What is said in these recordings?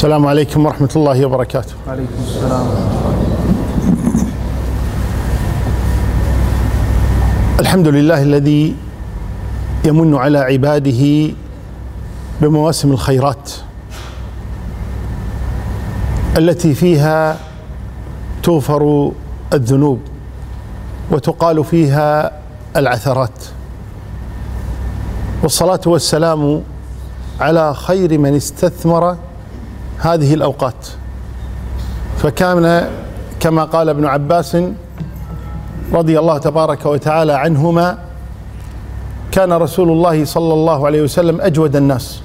السلام عليكم ورحمة الله وبركاته. عليكم السلام الحمد لله الذي يمن على عباده بمواسم الخيرات التي فيها تغفر الذنوب وتقال فيها العثرات. والصلاة والسلام على خير من استثمر هذه الأوقات. فكان كما قال ابن عباس رضي الله تبارك وتعالى عنهما كان رسول الله صلى الله عليه وسلم أجود الناس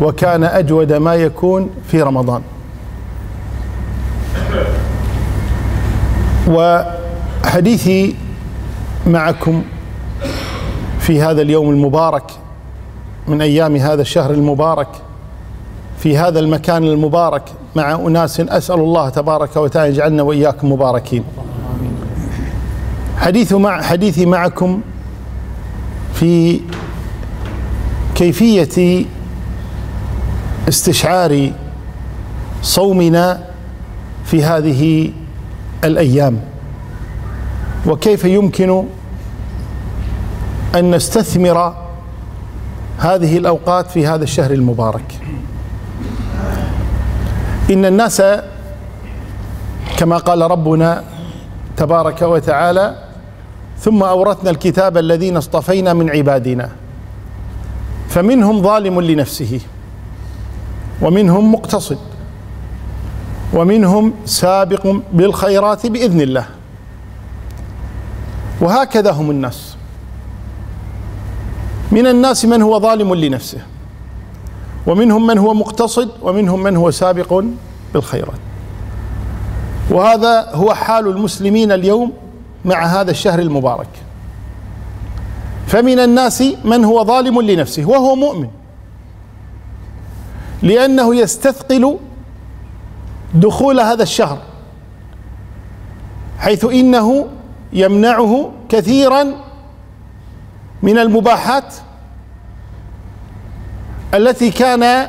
وكان أجود ما يكون في رمضان. وحديثي معكم في هذا اليوم المبارك من أيام هذا الشهر المبارك في هذا المكان المبارك مع أناس أسأل الله تبارك وتعالى يجعلنا وإياكم مباركين. حديث مع حديثي معكم في كيفية استشعار صومنا في هذه الأيام وكيف يمكن أن نستثمر هذه الأوقات في هذا الشهر المبارك. إن الناس كما قال ربنا تبارك وتعالى ثم أورثنا الكتاب الذين اصطفينا من عبادنا فمنهم ظالم لنفسه ومنهم مقتصد ومنهم سابق بالخيرات بإذن الله وهكذا هم الناس من الناس من هو ظالم لنفسه ومنهم من هو مقتصد ومنهم من هو سابق بالخيرات. وهذا هو حال المسلمين اليوم مع هذا الشهر المبارك. فمن الناس من هو ظالم لنفسه وهو مؤمن لأنه يستثقل دخول هذا الشهر حيث إنه يمنعه كثيرا من المباحات التي كان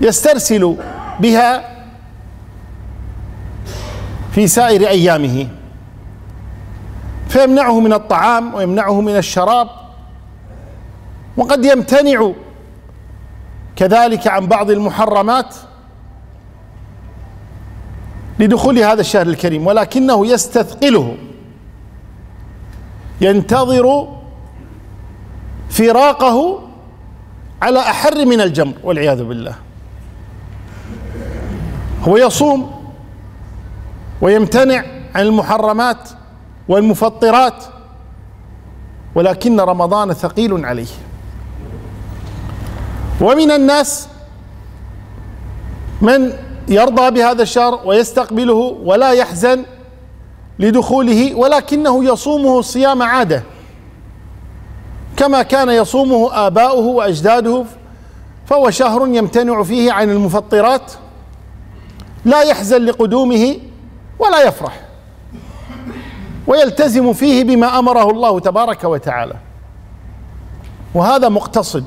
يسترسل بها في سائر أيامه. فيمنعه من الطعام ويمنعه من الشراب. وقد يمتنع كذلك عن بعض المحرمات لدخول هذا الشهر الكريم. ولكنه يستثقله. ينتظر فراقه على أحر من الجمر والعياذ بالله. هو يصوم ويمتنع عن المحرمات والمفطرات ولكن رمضان ثقيل عليه. ومن الناس من يرضى بهذا الشهر ويستقبله ولا يحزن لدخوله ولكنه يصومه صيام عادة. كما كان يصومه آباؤه وأجداده فهو شهر يمتنع فيه عن المفطرات لا يحزن لقدومه ولا يفرح ويلتزم فيه بما أمره الله تبارك وتعالى. وهذا مقتصد.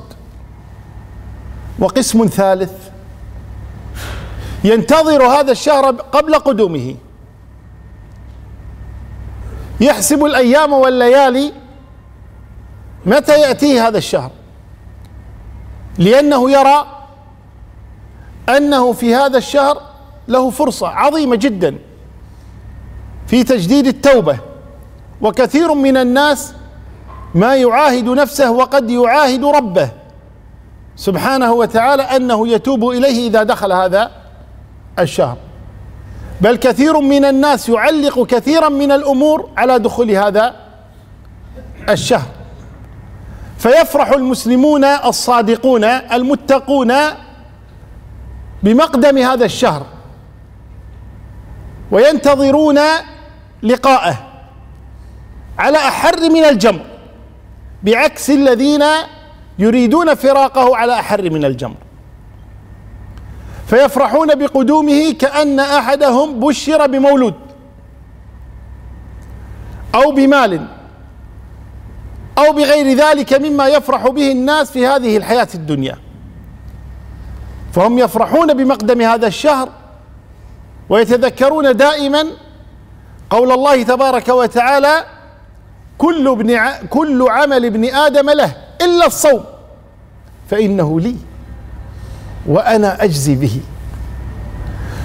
وقسم ثالث. ينتظر هذا الشهر قبل قدومه. يحسب الأيام والليالي متى يأتيه هذا الشهر؟ لأنه يرى أنه في هذا الشهر له فرصة عظيمة جدا في تجديد التوبة. وكثير من الناس ما يعاهد نفسه وقد يعاهد ربه. سبحانه وتعالى أنه يتوب إليه إذا دخل هذا الشهر. بل كثير من الناس يعلق كثيرا من الأمور على دخول هذا الشهر. فيفرح المسلمون الصادقون المتقون بمقدم هذا الشهر وينتظرون لقاءه على أحر من الجمر بعكس الذين يريدون فراقه على أحر من الجمر. فيفرحون بقدومه كأن أحدهم بشر بمولود أو بمال. أو بغير ذلك مما يفرح به الناس في هذه الحياة الدنيا فهم يفرحون بمقدم هذا الشهر ويتذكرون دائما قول الله تبارك وتعالى كل ابن. كل عمل ابن آدم له إلا الصوم فإنه لي وأنا أجزي به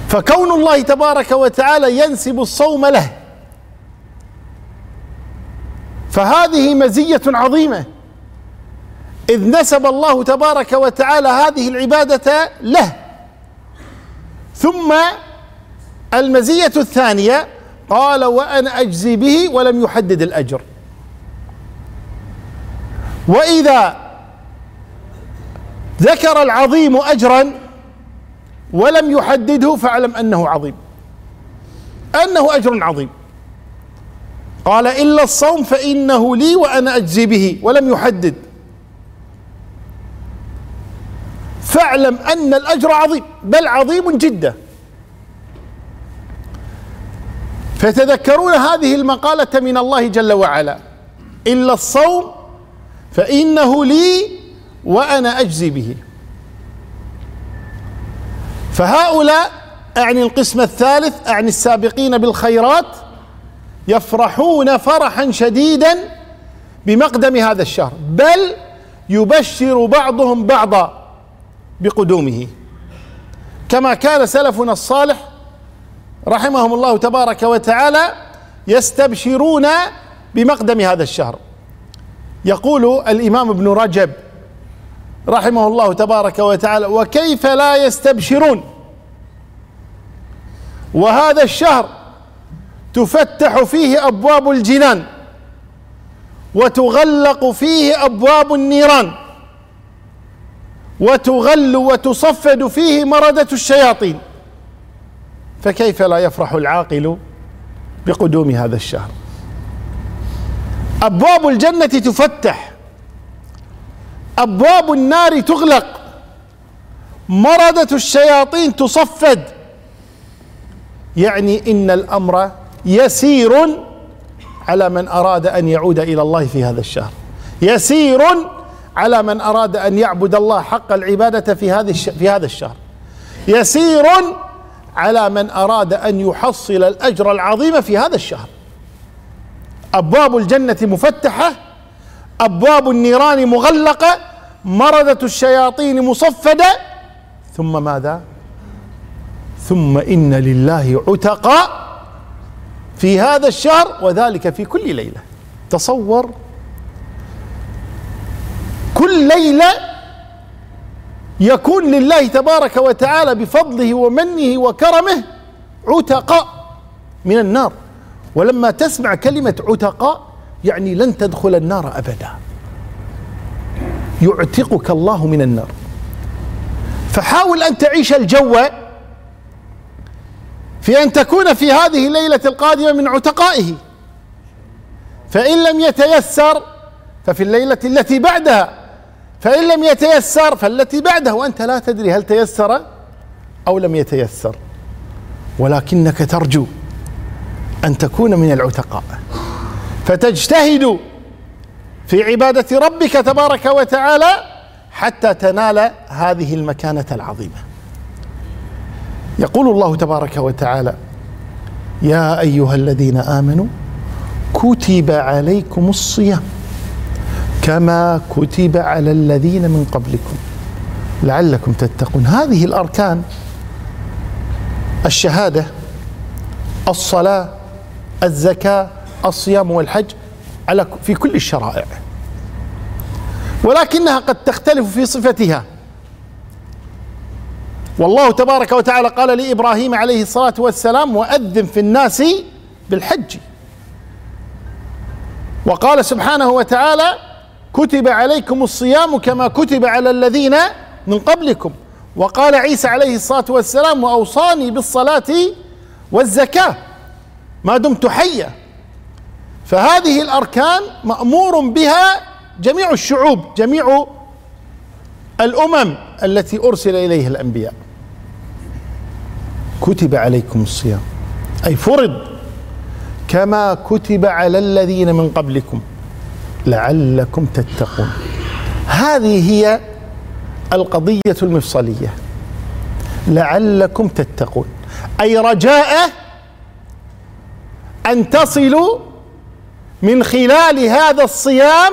فكون الله تبارك وتعالى ينسب الصوم له فهذه مزية عظيمة. إذ نسب الله تبارك وتعالى هذه العبادة له. ثم المزية الثانية قال وأنا أجزي به ولم يحدد الأجر. وإذا ذكر العظيم اجرا ولم يحدده فاعلم أنه عظيم. أنه أجر عظيم. قال إلا الصوم فإنه لي وأنا أجزي به ولم يحدد. فاعلم أن الأجر عظيم بل عظيم جدا. فيتذكرون هذه المقالة من الله جل وعلا. إلا الصوم فإنه لي وأنا أجزي به. فهؤلاء أعني القسم الثالث أعني السابقين بالخيرات يفرحون فرحا شديدا بمقدم هذا الشهر بل يبشر بعضهم بعضا بقدومه. كما كان سلفنا الصالح رحمهم الله تبارك وتعالى يستبشرون بمقدم هذا الشهر. يقول الإمام ابن رجب رحمه الله تبارك وتعالى وكيف لا يستبشرون؟ وهذا الشهر تفتح فيه أبواب الجنان وتغلق فيه أبواب النيران وتغل وتصفد فيه مردة الشياطين. فكيف لا يفرح العاقل بقدوم هذا الشهر؟ أبواب الجنة تفتح أبواب النار تغلق مردة الشياطين تصفد. يعني إن الأمر يسير على من أراد أن يعود إلى الله في هذا الشهر. يسير على من أراد أن يعبد الله حق العبادة في هذه في هذا الشهر. يسير على من أراد أن يحصل الأجر العظيم في هذا الشهر. أبواب الجنة مفتحة أبواب النيران مغلقة مرده الشياطين مصفدة. ثم ماذا؟ ثم إن لله عتقاء في هذا الشهر وذلك في كل ليلة. تصور كل ليلة يكون لله تبارك وتعالى بفضله ومنه وكرمه عتقاء من النار. ولما تسمع كلمة عتقاء يعني لن تدخل النار أبدا. يعتقك الله من النار. فحاول أن تعيش الجو في أن تكون في هذه الليلة القادمة من عتقائه. فإن لم يتيسر ففي الليلة التي بعدها فإن لم يتيسر فالتي بعده. وأنت لا تدري هل تيسر أو لم يتيسر. ولكنك ترجو أن تكون من العتقاء. فتجتهد في عبادة ربك تبارك وتعالى حتى تنال هذه المكانة العظيمة. يقول الله تبارك وتعالى يا أيها الذين آمنوا كتب عليكم الصيام كما كتب على الذين من قبلكم. لعلكم تتقون. هذه الأركان الشهادة الصلاة الزكاة الصيام والحج على في كل الشرائع. ولكنها قد تختلف في صفتها. والله تبارك وتعالى قال لإبراهيم عليه الصلاة والسلام وأذن في الناس بالحج. وقال سبحانه وتعالى كتب عليكم الصيام كما كتب على الذين من قبلكم. وقال عيسى عليه الصلاة والسلام وأوصاني بالصلاة والزكاة ما دمت حيا. فهذه الأركان مأمور بها جميع الشعوب جميع الأمم. التي أرسل إليها الأنبياء. كتب عليكم الصيام. أي فرض. كما كتب على الذين من قبلكم. لعلكم تتقون. هذه هي القضية المفصلية. لعلكم تتقون. أي رجاء أن تصلوا من خلال هذا الصيام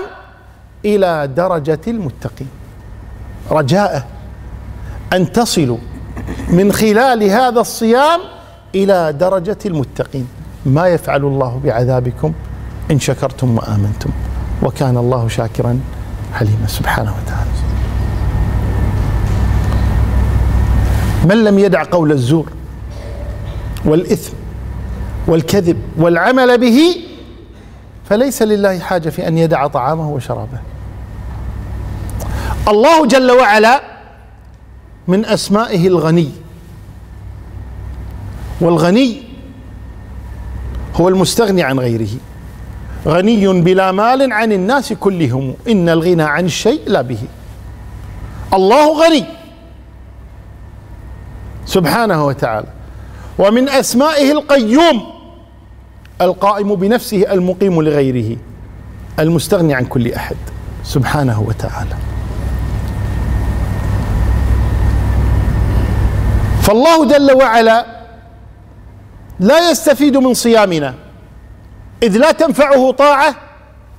إلى درجة المتقين. رجاء. أن تصلوا من خلال هذا الصيام إلى درجة المتقين. ما يفعل الله بعذابكم إن شكرتم وآمنتم. وكان الله شاكرا حليما. سبحانه وتعالى. من لم يدع قول الزور والإثم والكذب والعمل به فليس لله حاجة في أن يدع طعامه وشرابه. الله جل وعلا من أسمائه الغني. والغني هو المستغني عن غيره. غني بلا مال عن الناس كلهم. إن الغنى عن الشيء لا به. الله غني. سبحانه وتعالى. ومن أسمائه القيوم. القائم بنفسه المقيم لغيره. المستغني عن كل أحد. سبحانه وتعالى. فالله جل وعلا لا يستفيد من صيامنا إذ لا تنفعه طاعة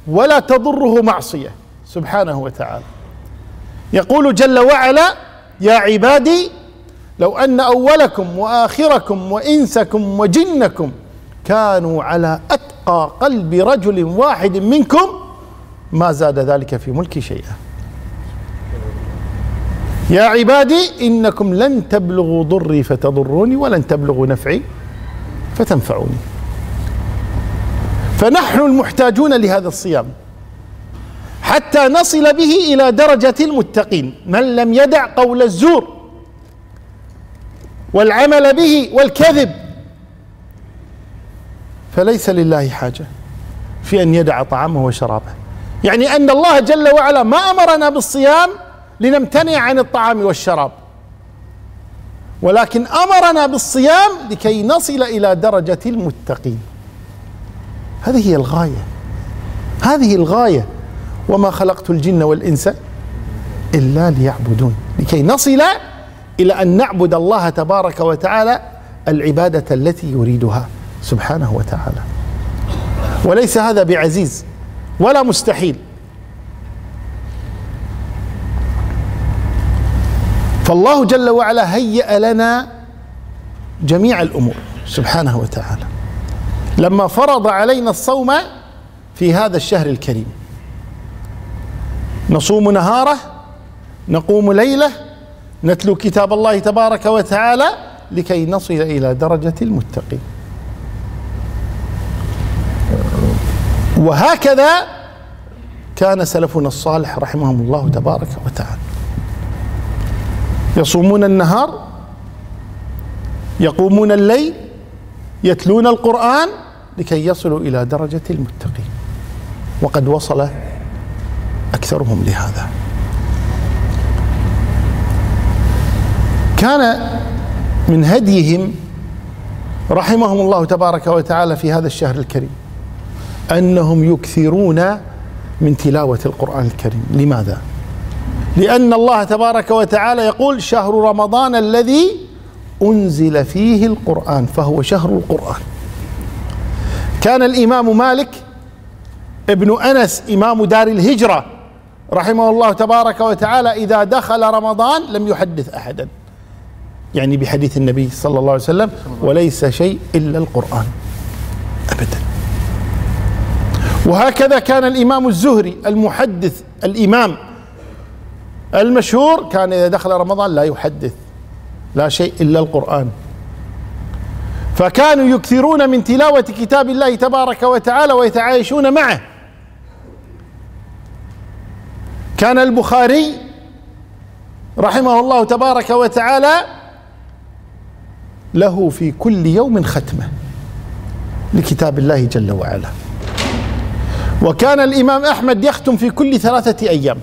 ولا تضره معصية سبحانه وتعالى. يقول جل وعلا يا عبادي لو أن أولكم وآخركم وإنسكم وجنكم كانوا على أتقى قلب رجل واحد منكم ما زاد ذلك في ملكي شيئا. يا عبادي إنكم لن تبلغوا ضري فتضروني ولن تبلغوا نفعي فتنفعوني. فنحن المحتاجون لهذا الصيام حتى نصل به إلى درجة المتقين. من لم يدع قول الزور والعمل به والكذب فليس لله حاجة في أن يدع طعامه وشرابه. يعني أن الله جل وعلا ما أمرنا بالصيام لنمتنع عن الطعام والشراب. ولكن أمرنا بالصيام لكي نصل إلى درجة المتقين. هذه هي الغاية. هذه الغاية. وما خلقت الجن والإنس إلا ليعبدون. لكي نصل إلى أن نعبد الله تبارك وتعالى العبادة التي يريدها سبحانه وتعالى. وليس هذا بعزيز ولا مستحيل. فالله جل وعلا هيأ لنا جميع الأمور سبحانه وتعالى. لما فرض علينا الصوم في هذا الشهر الكريم. نصوم نهاره نقوم ليله نتلو كتاب الله تبارك وتعالى لكي نصل إلى درجة المتقين. وهكذا كان سلفنا الصالح رحمهم الله تبارك وتعالى. يصومون النهار يقومون الليل يتلون القرآن لكي يصلوا إلى درجة المتقين. وقد وصل أكثرهم لهذا. كان من هديهم رحمهم الله تبارك وتعالى في هذا الشهر الكريم أنهم يكثرون من تلاوة القرآن الكريم. لماذا؟ لأن الله تبارك وتعالى يقول شهر رمضان الذي أنزل فيه القرآن فهو شهر القرآن. كان الإمام مالك ابن أنس إمام دار الهجرة رحمه الله تبارك وتعالى إذا دخل رمضان لم يحدث أحدا. يعني بحديث النبي صلى الله عليه وسلم وليس شيء إلا القرآن. ابدا. وهكذا كان الإمام الزهري المحدث الإمام المشهور كان إذا دخل رمضان لا يحدث لا شيء إلا القرآن. فكانوا يكثرون من تلاوة كتاب الله تبارك وتعالى ويتعايشون معه. كان البخاري رحمه الله تبارك وتعالى له في كل يوم ختمة لكتاب الله جل وعلا. وكان الإمام أحمد يختم في كل ثلاثة أيام.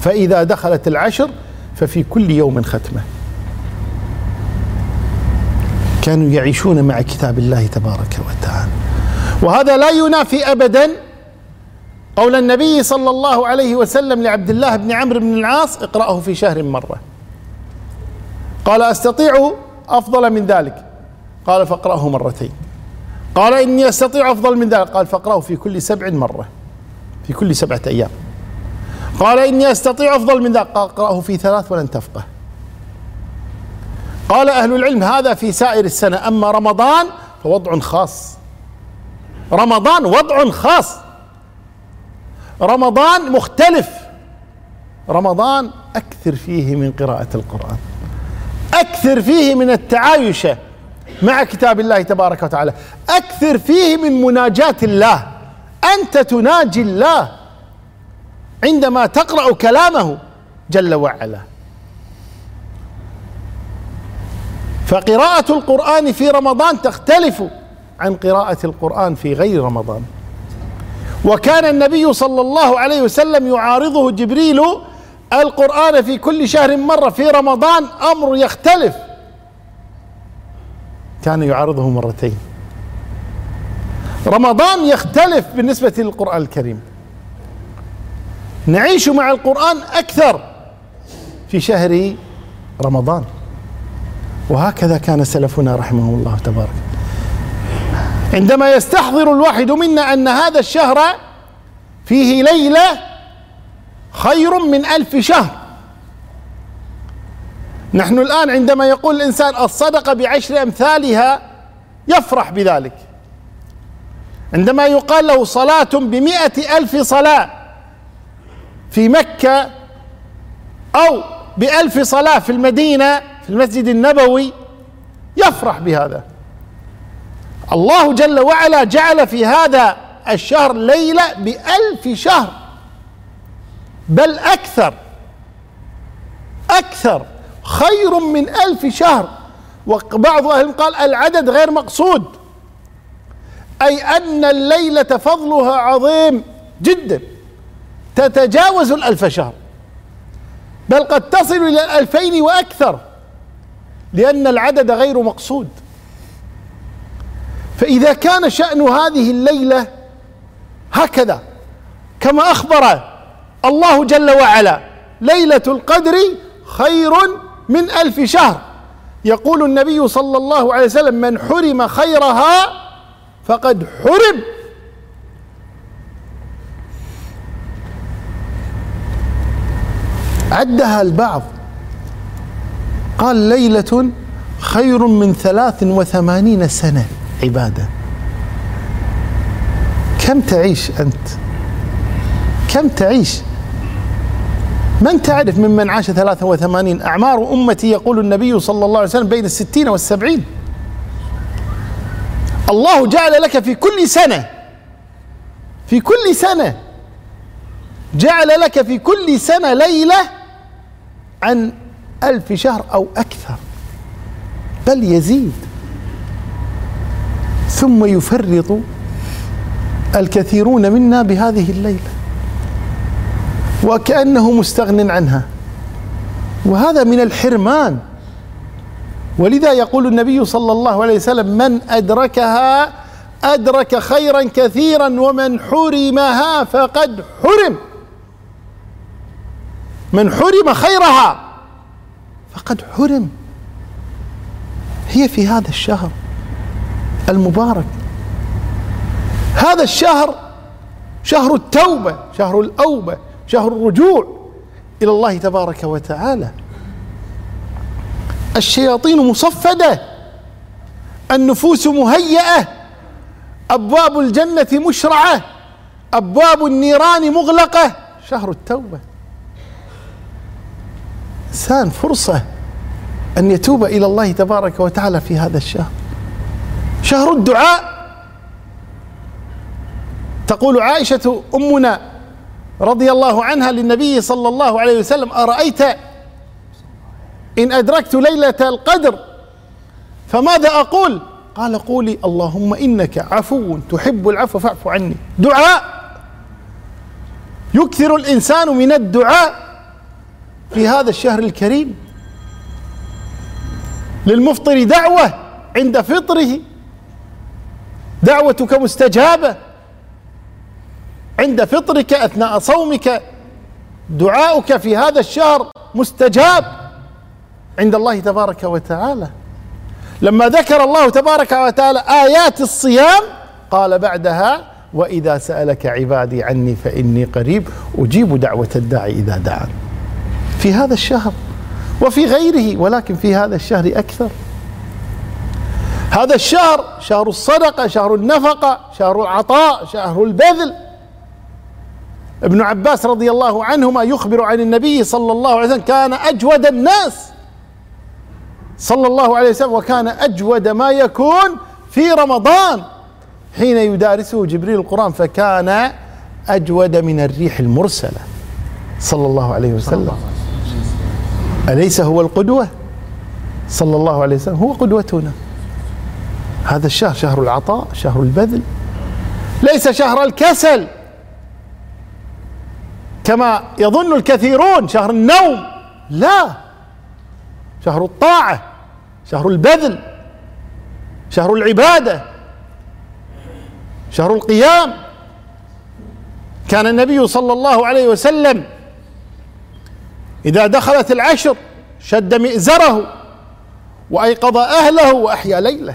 فإذا دخلت العشر ففي كل يوم ختمة. كانوا يعيشون مع كتاب الله تبارك وتعالى. وهذا لا ينافي ابدا قول النبي صلى الله عليه وسلم لعبد الله بن عمرو بن العاص اقرأه في شهر مرة. قال أستطيع أفضل من ذلك؟ قال فاقرأه مرتين. قال إني أستطيع أفضل من ذلك؟ قال فاقرأه في كل سبع مرة. في كل سبعة أيام. قال إني أستطيع أفضل من ذلك قال اقرأه في ثلاث ولن تفقه. قال أهل العلم هذا في سائر السنة أما رمضان فوضع خاص. رمضان وضع خاص. رمضان مختلف. رمضان أكثر فيه من قراءة القرآن. أكثر فيه من التعايش مع كتاب الله تبارك وتعالى. أكثر فيه من مناجاة الله. أنت تناجي الله. عندما تقرأ كلامه جل وعلا. فقراءة القرآن في رمضان تختلف عن قراءة القرآن في غير رمضان. وكان النبي صلى الله عليه وسلم يعارضه جبريل القرآن في كل شهر مرة في رمضان أمر يختلف. كان يعارضه مرتين. رمضان يختلف بالنسبة للقرآن الكريم. نعيش مع القرآن أكثر في شهر رمضان. وهكذا كان سلفنا رحمه الله تبارك. عندما يستحضر الواحد منا أن هذا الشهر فيه ليلة خير من ألف شهر. نحن الآن عندما يقول الإنسان الصدقة بعشر أمثالها يفرح بذلك. عندما يقال له صلاة بمئة ألف صلاة في مكة أو بألف صلاة في المدينة في المسجد النبوي يفرح بهذا. الله جل وعلا جعل في هذا الشهر ليلة بألف شهر بل أكثر أكثر خير من ألف شهر. وبعض أهل قال العدد غير مقصود أي أن الليلة فضلها عظيم جدا. تتجاوز الألف شهر. بل قد تصل إلى الألفين وأكثر لأن العدد غير مقصود. فإذا كان شأن هذه الليلة هكذا كما أخبر الله جل وعلا ليلة القدر خير من ألف شهر. يقول النبي صلى الله عليه وسلم من حرم خيرها فقد حرم. عدها البعض. قال ليلة خير من ثلاث وثمانين سنة عبادة. كم تعيش أنت؟ كم تعيش؟ من تعرف ممن عاش 83 أعمار أمتي يقول النبي صلى الله عليه وسلم بين الستين والسبعين. الله جعل لك في كل سنة. في كل سنة. جعل لك في كل سنة ليلة عن ألف شهر أو أكثر بل يزيد. ثم يفرط الكثيرون منا بهذه الليلة وكأنه مستغن عنها. وهذا من الحرمان. ولذا يقول النبي صلى الله عليه وسلم من أدركها أدرك خيرا كثيرا ومن حرمها فقد حرم. من حرم خيرها. فقد حرم. هي في هذا الشهر المبارك. هذا الشهر شهر التوبة شهر الأوبة شهر الرجوع إلى الله تبارك وتعالى. الشياطين مصفدة. النفوس مهيئة. أبواب الجنة مشرعة. أبواب النيران مغلقة. شهر التوبة. انسان فرصة أن يتوب إلى الله تبارك وتعالى في هذا الشهر. شهر الدعاء. تقول عائشة أمنا رضي الله عنها للنبي صلى الله عليه وسلم أرأيت إن أدركت ليلة القدر؟ فماذا أقول؟ قال قولي اللهم إنك عفو تحب العفو فاعف عني. دعاء. يكثر الإنسان من الدعاء. في هذا الشهر الكريم. للمفطر دعوة عند فطره. دعوتك مستجابة. عند فطرك أثناء صومك. دعاؤك في هذا الشهر مستجاب. عند الله تبارك وتعالى. لما ذكر الله تبارك وتعالى آيات الصيام قال بعدها وإذا سألك عبادي عني فإني قريب أجيب دعوة الداعي إذا دعان. في هذا الشهر وفي غيره ولكن في هذا الشهر أكثر. هذا الشهر شهر الصدقة شهر النفقة شهر العطاء شهر البذل. ابن عباس رضي الله عنهما يخبر عن النبي صلى الله عليه وسلم كان أجود الناس. صلى الله عليه وسلم وكان أجود ما يكون في رمضان. حين يدارسه جبريل القرآن فكان أجود من الريح المرسلة. صلى الله عليه وسلم. أليس هو القدوة؟ صلى الله عليه وسلم. هو قدوتنا. هذا الشهر شهر العطاء شهر البذل. ليس شهر الكسل. كما يظن الكثيرون شهر النوم. لا. شهر الطاعة شهر البذل شهر العبادة شهر القيام. كان النبي صلى الله عليه وسلم إذا دخلت العشر شد مئزره وأيقظ أهله وأحيا ليله.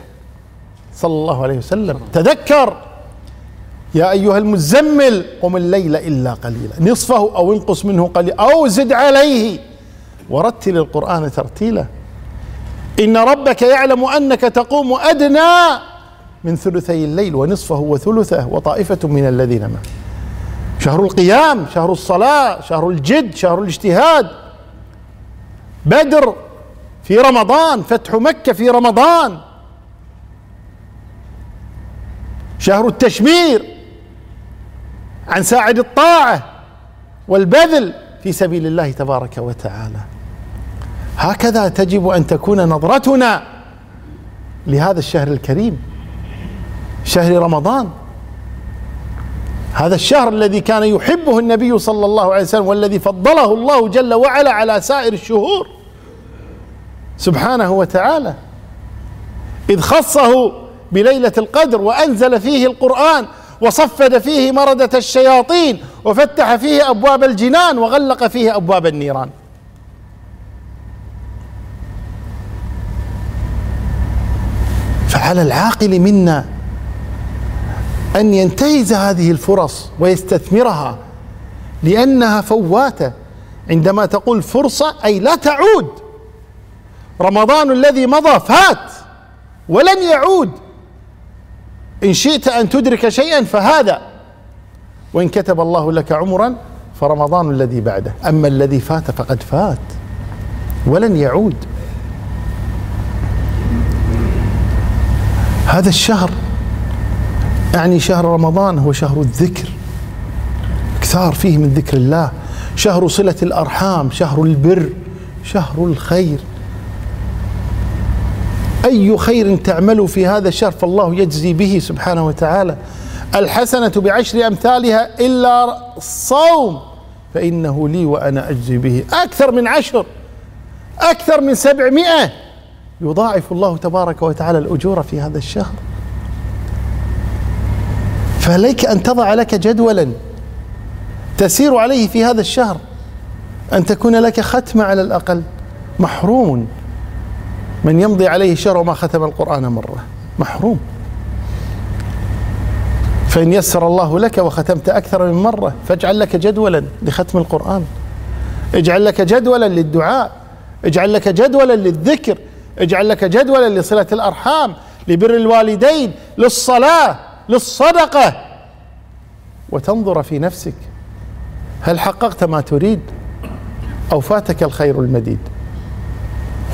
صلى الله عليه وسلم. تذكر. يا أيها المزمل قم الليل إلا قليلا. نصفه أو انقص منه قليلا. أو زد عليه. ورتل القرآن ترتيلا. إن ربك يعلم أنك تقوم أدنى من ثلثي الليل ونصفه وثلثه وطائفة من الذين معه شهر القيام شهر الصلاة شهر الجد شهر الاجتهاد. بدر في رمضان فتح مكة في رمضان. شهر التشمير عن ساعد الطاعة والبذل في سبيل الله تبارك وتعالى. هكذا تجب أن تكون نظرتنا لهذا الشهر الكريم شهر رمضان. هذا الشهر الذي كان يحبه النبي صلى الله عليه وسلم والذي فضله الله جل وعلا على سائر الشهور. سبحانه وتعالى. إذ خصه بليلة القدر وأنزل فيه القرآن وصفد فيه مردة الشياطين وفتح فيه أبواب الجنان وغلق فيه أبواب النيران. فعلى العاقل منا أن ينتهز هذه الفرص ويستثمرها لأنها فواتة. عندما تقول فرصة أي لا تعود. رمضان الذي مضى فات ولن يعود. إن شئت أن تدرك شيئا فهذا. وإن كتب الله لك عمرا فرمضان الذي بعده. أما الذي فات فقد فات ولن يعود. هذا الشهر يعني شهر رمضان هو شهر الذكر. اكثار فيه من ذكر الله. شهر صلة الأرحام شهر البر شهر الخير. أي خير تعملوا في هذا الشهر فالله يجزي به سبحانه وتعالى. الحسنة بعشر أمثالها إلا الصوم فإنه لي وأنا أجزي به. أكثر من عشر أكثر من سبعمائة يضاعف الله تبارك وتعالى الأجور في هذا الشهر. فعليك أن تضع لك جدولا تسير عليه في هذا الشهر. أن تكون لك ختمة على الأقل. محروم. من يمضي عليه شر وما ختم القرآن مرة. محروم. فإن يسر الله لك وختمت أكثر من مرة فاجعل لك جدولا لختم القرآن. اجعل لك جدولا للدعاء. اجعل لك جدولا للذكر. اجعل لك جدولا لصلة الأرحام لبر الوالدين للصلاة. للصدقة. وتنظر في نفسك هل حققت ما تريد أو فاتك الخير المديد؟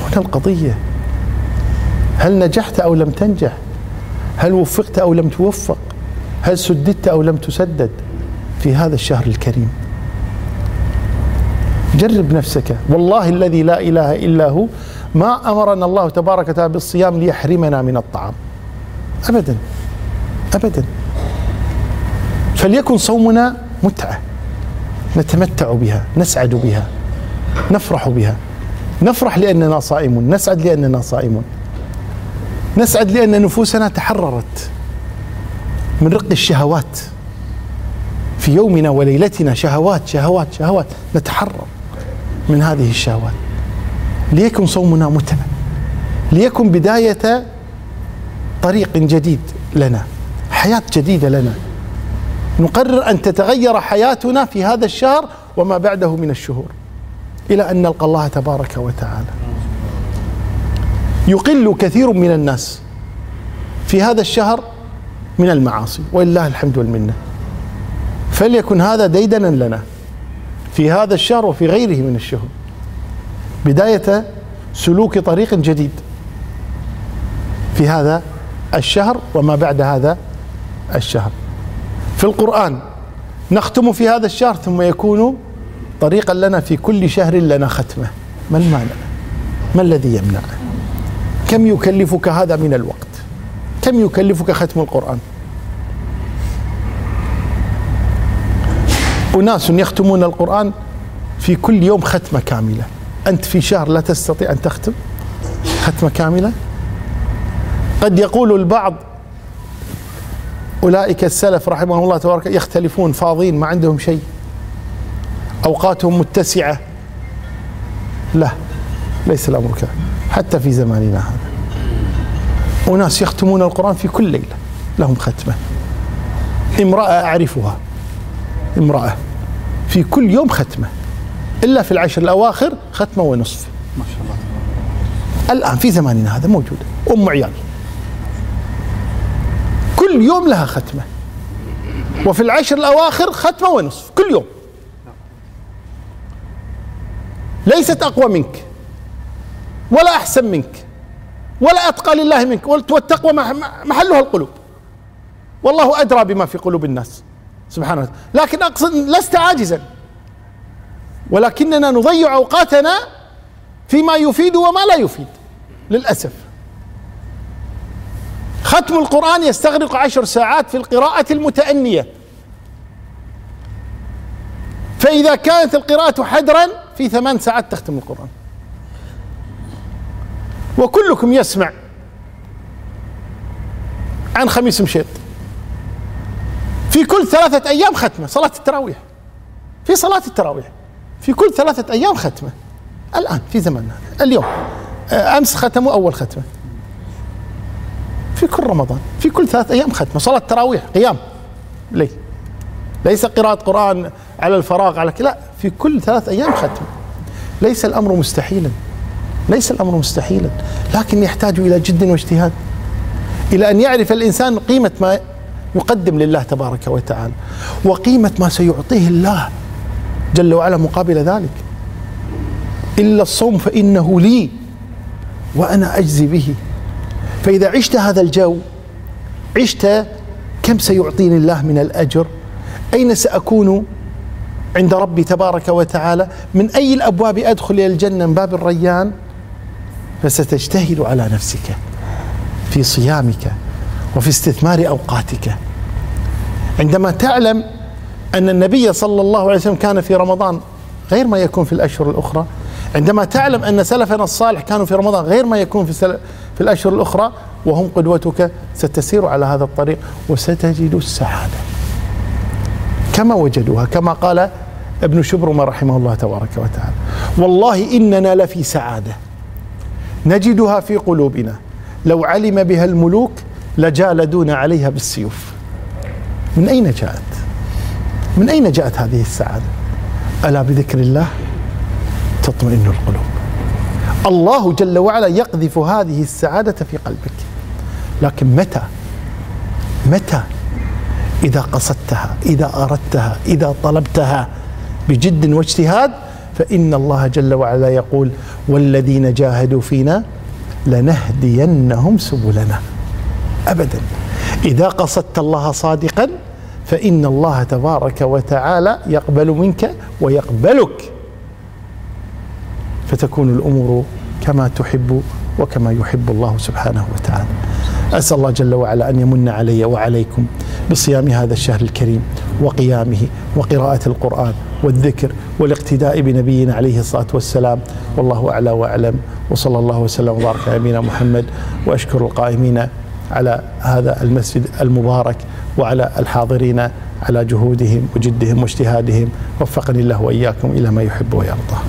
هنا القضية. هل نجحت أو لم تنجح؟ هل وفقت أو لم توفق؟ هل سددت أو لم تسدد؟ في هذا الشهر الكريم. جرب نفسك. والله الذي لا إله إلا هو ما أمرنا الله تبارك وتعالى بالصيام ليحرمنا من الطعام. ابدا. ابدا. فليكن صومنا متعة. نتمتع بها نسعد بها نفرح بها. نفرح لأننا صائمون نسعد لأننا صائمون. نسعد لأن نفوسنا تحررت من رق الشهوات. في يومنا وليلتنا شهوات شهوات شهوات. نتحرر من هذه الشهوات. ليكن صومنا متعة. ليكن بداية طريق جديد لنا. حياة جديدة لنا. نقرر أن تتغير حياتنا في هذا الشهر وما بعده من الشهور. إلى أن نلقى الله تبارك وتعالى. يقل كثير من الناس في هذا الشهر من المعاصي ولله الحمد والمنة. فليكن هذا ديدنا لنا في هذا الشهر وفي غيره من الشهور. بداية سلوك طريق جديد في هذا الشهر وما بعد هذا الشهر. في القرآن نختم في هذا الشهر ثم يكون طريقا لنا في كل شهر لنا ختمة. ما المانع؟ ما الذي يمنع؟ كم يكلفك هذا من الوقت؟ كم يكلفك ختم القرآن؟ أناس يختمون القرآن في كل يوم ختمة كاملة. أنت في شهر لا تستطيع أن تختم ختمة كاملة؟ قد يقول البعض أولئك السلف رحمه الله تبارك يختلفون فاضين ما عندهم شيء. أوقاتهم متسعة. لا ليس الأمر كذا. حتى في زماننا هذا. أناس يختمون القرآن في كل ليلة. لهم ختمة. امرأة أعرفها. امرأة. في كل يوم ختمة. إلا في العشر الأواخر ختمة ونصف. ما شاء الله. الآن في زماننا هذا موجودة أم عيال. كل يوم لها ختمة. وفي العشر الأواخر ختمة ونصف كل يوم. ليست أقوى منك ولا أحسن منك ولا أتقى لله منك. والتقوى محلها القلوب. والله أدرى بما في قلوب الناس سبحانه وتعالى. لكن أقصد لست عاجزا. ولكننا نضيع أوقاتنا فيما يفيد وما لا يفيد للأسف. ختم القرآن يستغرق عشر ساعات في القراءة المتأنية. فإذا كانت القراءة حدرا في ثمان ساعات تختم القرآن. وكلكم يسمع عن خميس مشيط. في كل ثلاثة أيام ختمة صلاة التراويح. في صلاة التراويح. في كل ثلاثة أيام ختمة. الآن في زماننا اليوم. أمس ختموا أول ختمة. في كل رمضان في كل ثلاث أيام ختمة صلاة تراويح قيام ليه؟ ليس قراءة قرآن على الفراغ على لا في كل ثلاث أيام ختمة. ليس الأمر مستحيلا ليس الأمر مستحيلا لكن يحتاج إلى جد واجتهاد. إلى أن يعرف الإنسان قيمة ما يقدم لله تبارك وتعالى وقيمة ما سيعطيه الله جل وعلا مقابل ذلك. إلا الصوم فإنه لي وأنا أجزي به. فإذا عشت هذا الجو عشت كم سيعطيني الله من الأجر؟ أين سأكون عند ربي تبارك وتعالى؟ من أي الأبواب أدخل إلى الجنة؟ من باب الريان؟ فستجتهد على نفسك في صيامك وفي استثمار أوقاتك. عندما تعلم أن النبي صلى الله عليه وسلم كان في رمضان غير ما يكون في الأشهر الأخرى عندما تعلم أن سلفنا الصالح كانوا في رمضان غير ما يكون في في الأشهر الأخرى وهم قدوتك ستسير على هذا الطريق وستجد السعادة. كما وجدوها كما قال ابن شبرمة رحمه الله تبارك وتعالى والله إننا لفي سعادة. نجدها في قلوبنا. لو علم بها الملوك لجالدون عليها بالسيوف. من أين جاءت؟ من أين جاءت هذه السعادة؟ ألا بذكر الله؟ تطمئن القلوب. الله جل وعلا يقذف هذه السعادة في قلبك. لكن متى؟ متى؟ إذا قصدتها إذا أردتها إذا طلبتها بجد واجتهاد فإن الله جل وعلا يقول والذين جاهدوا فينا لنهدينهم سبلنا. أبدا. إذا قصدت الله صادقا فإن الله تبارك وتعالى يقبل منك ويقبلك. فتكون الأمور كما تحب وكما يحب الله سبحانه وتعالى. أسأل الله جل وعلا أن يمن علي وعليكم بصيام هذا الشهر الكريم وقيامه وقراءة القرآن والذكر والاقتداء بنبينا عليه الصلاة والسلام. والله أعلى وأعلم. وصلى الله وسلم وبارك على نبينا محمد. وأشكر القائمين على هذا المسجد المبارك وعلى الحاضرين على جهودهم وجدهم واجتهادهم. وفقني الله وإياكم إلى ما يحب ويرضى.